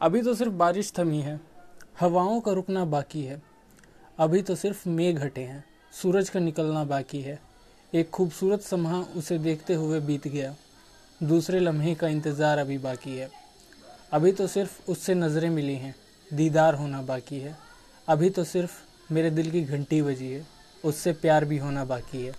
अभी तो सिर्फ़ बारिश थमी है, हवाओं का रुकना बाकी है। अभी तो सिर्फ़ मेघ हटे हैं, सूरज का निकलना बाकी है। एक खूबसूरत समा उसे देखते हुए बीत गया, दूसरे लम्हे का इंतज़ार अभी बाकी है। अभी तो सिर्फ़ उससे नज़रें मिली हैं, दीदार होना बाकी है। अभी तो सिर्फ़ मेरे दिल की घंटी बजी है, उससे प्यार भी होना बाकी है।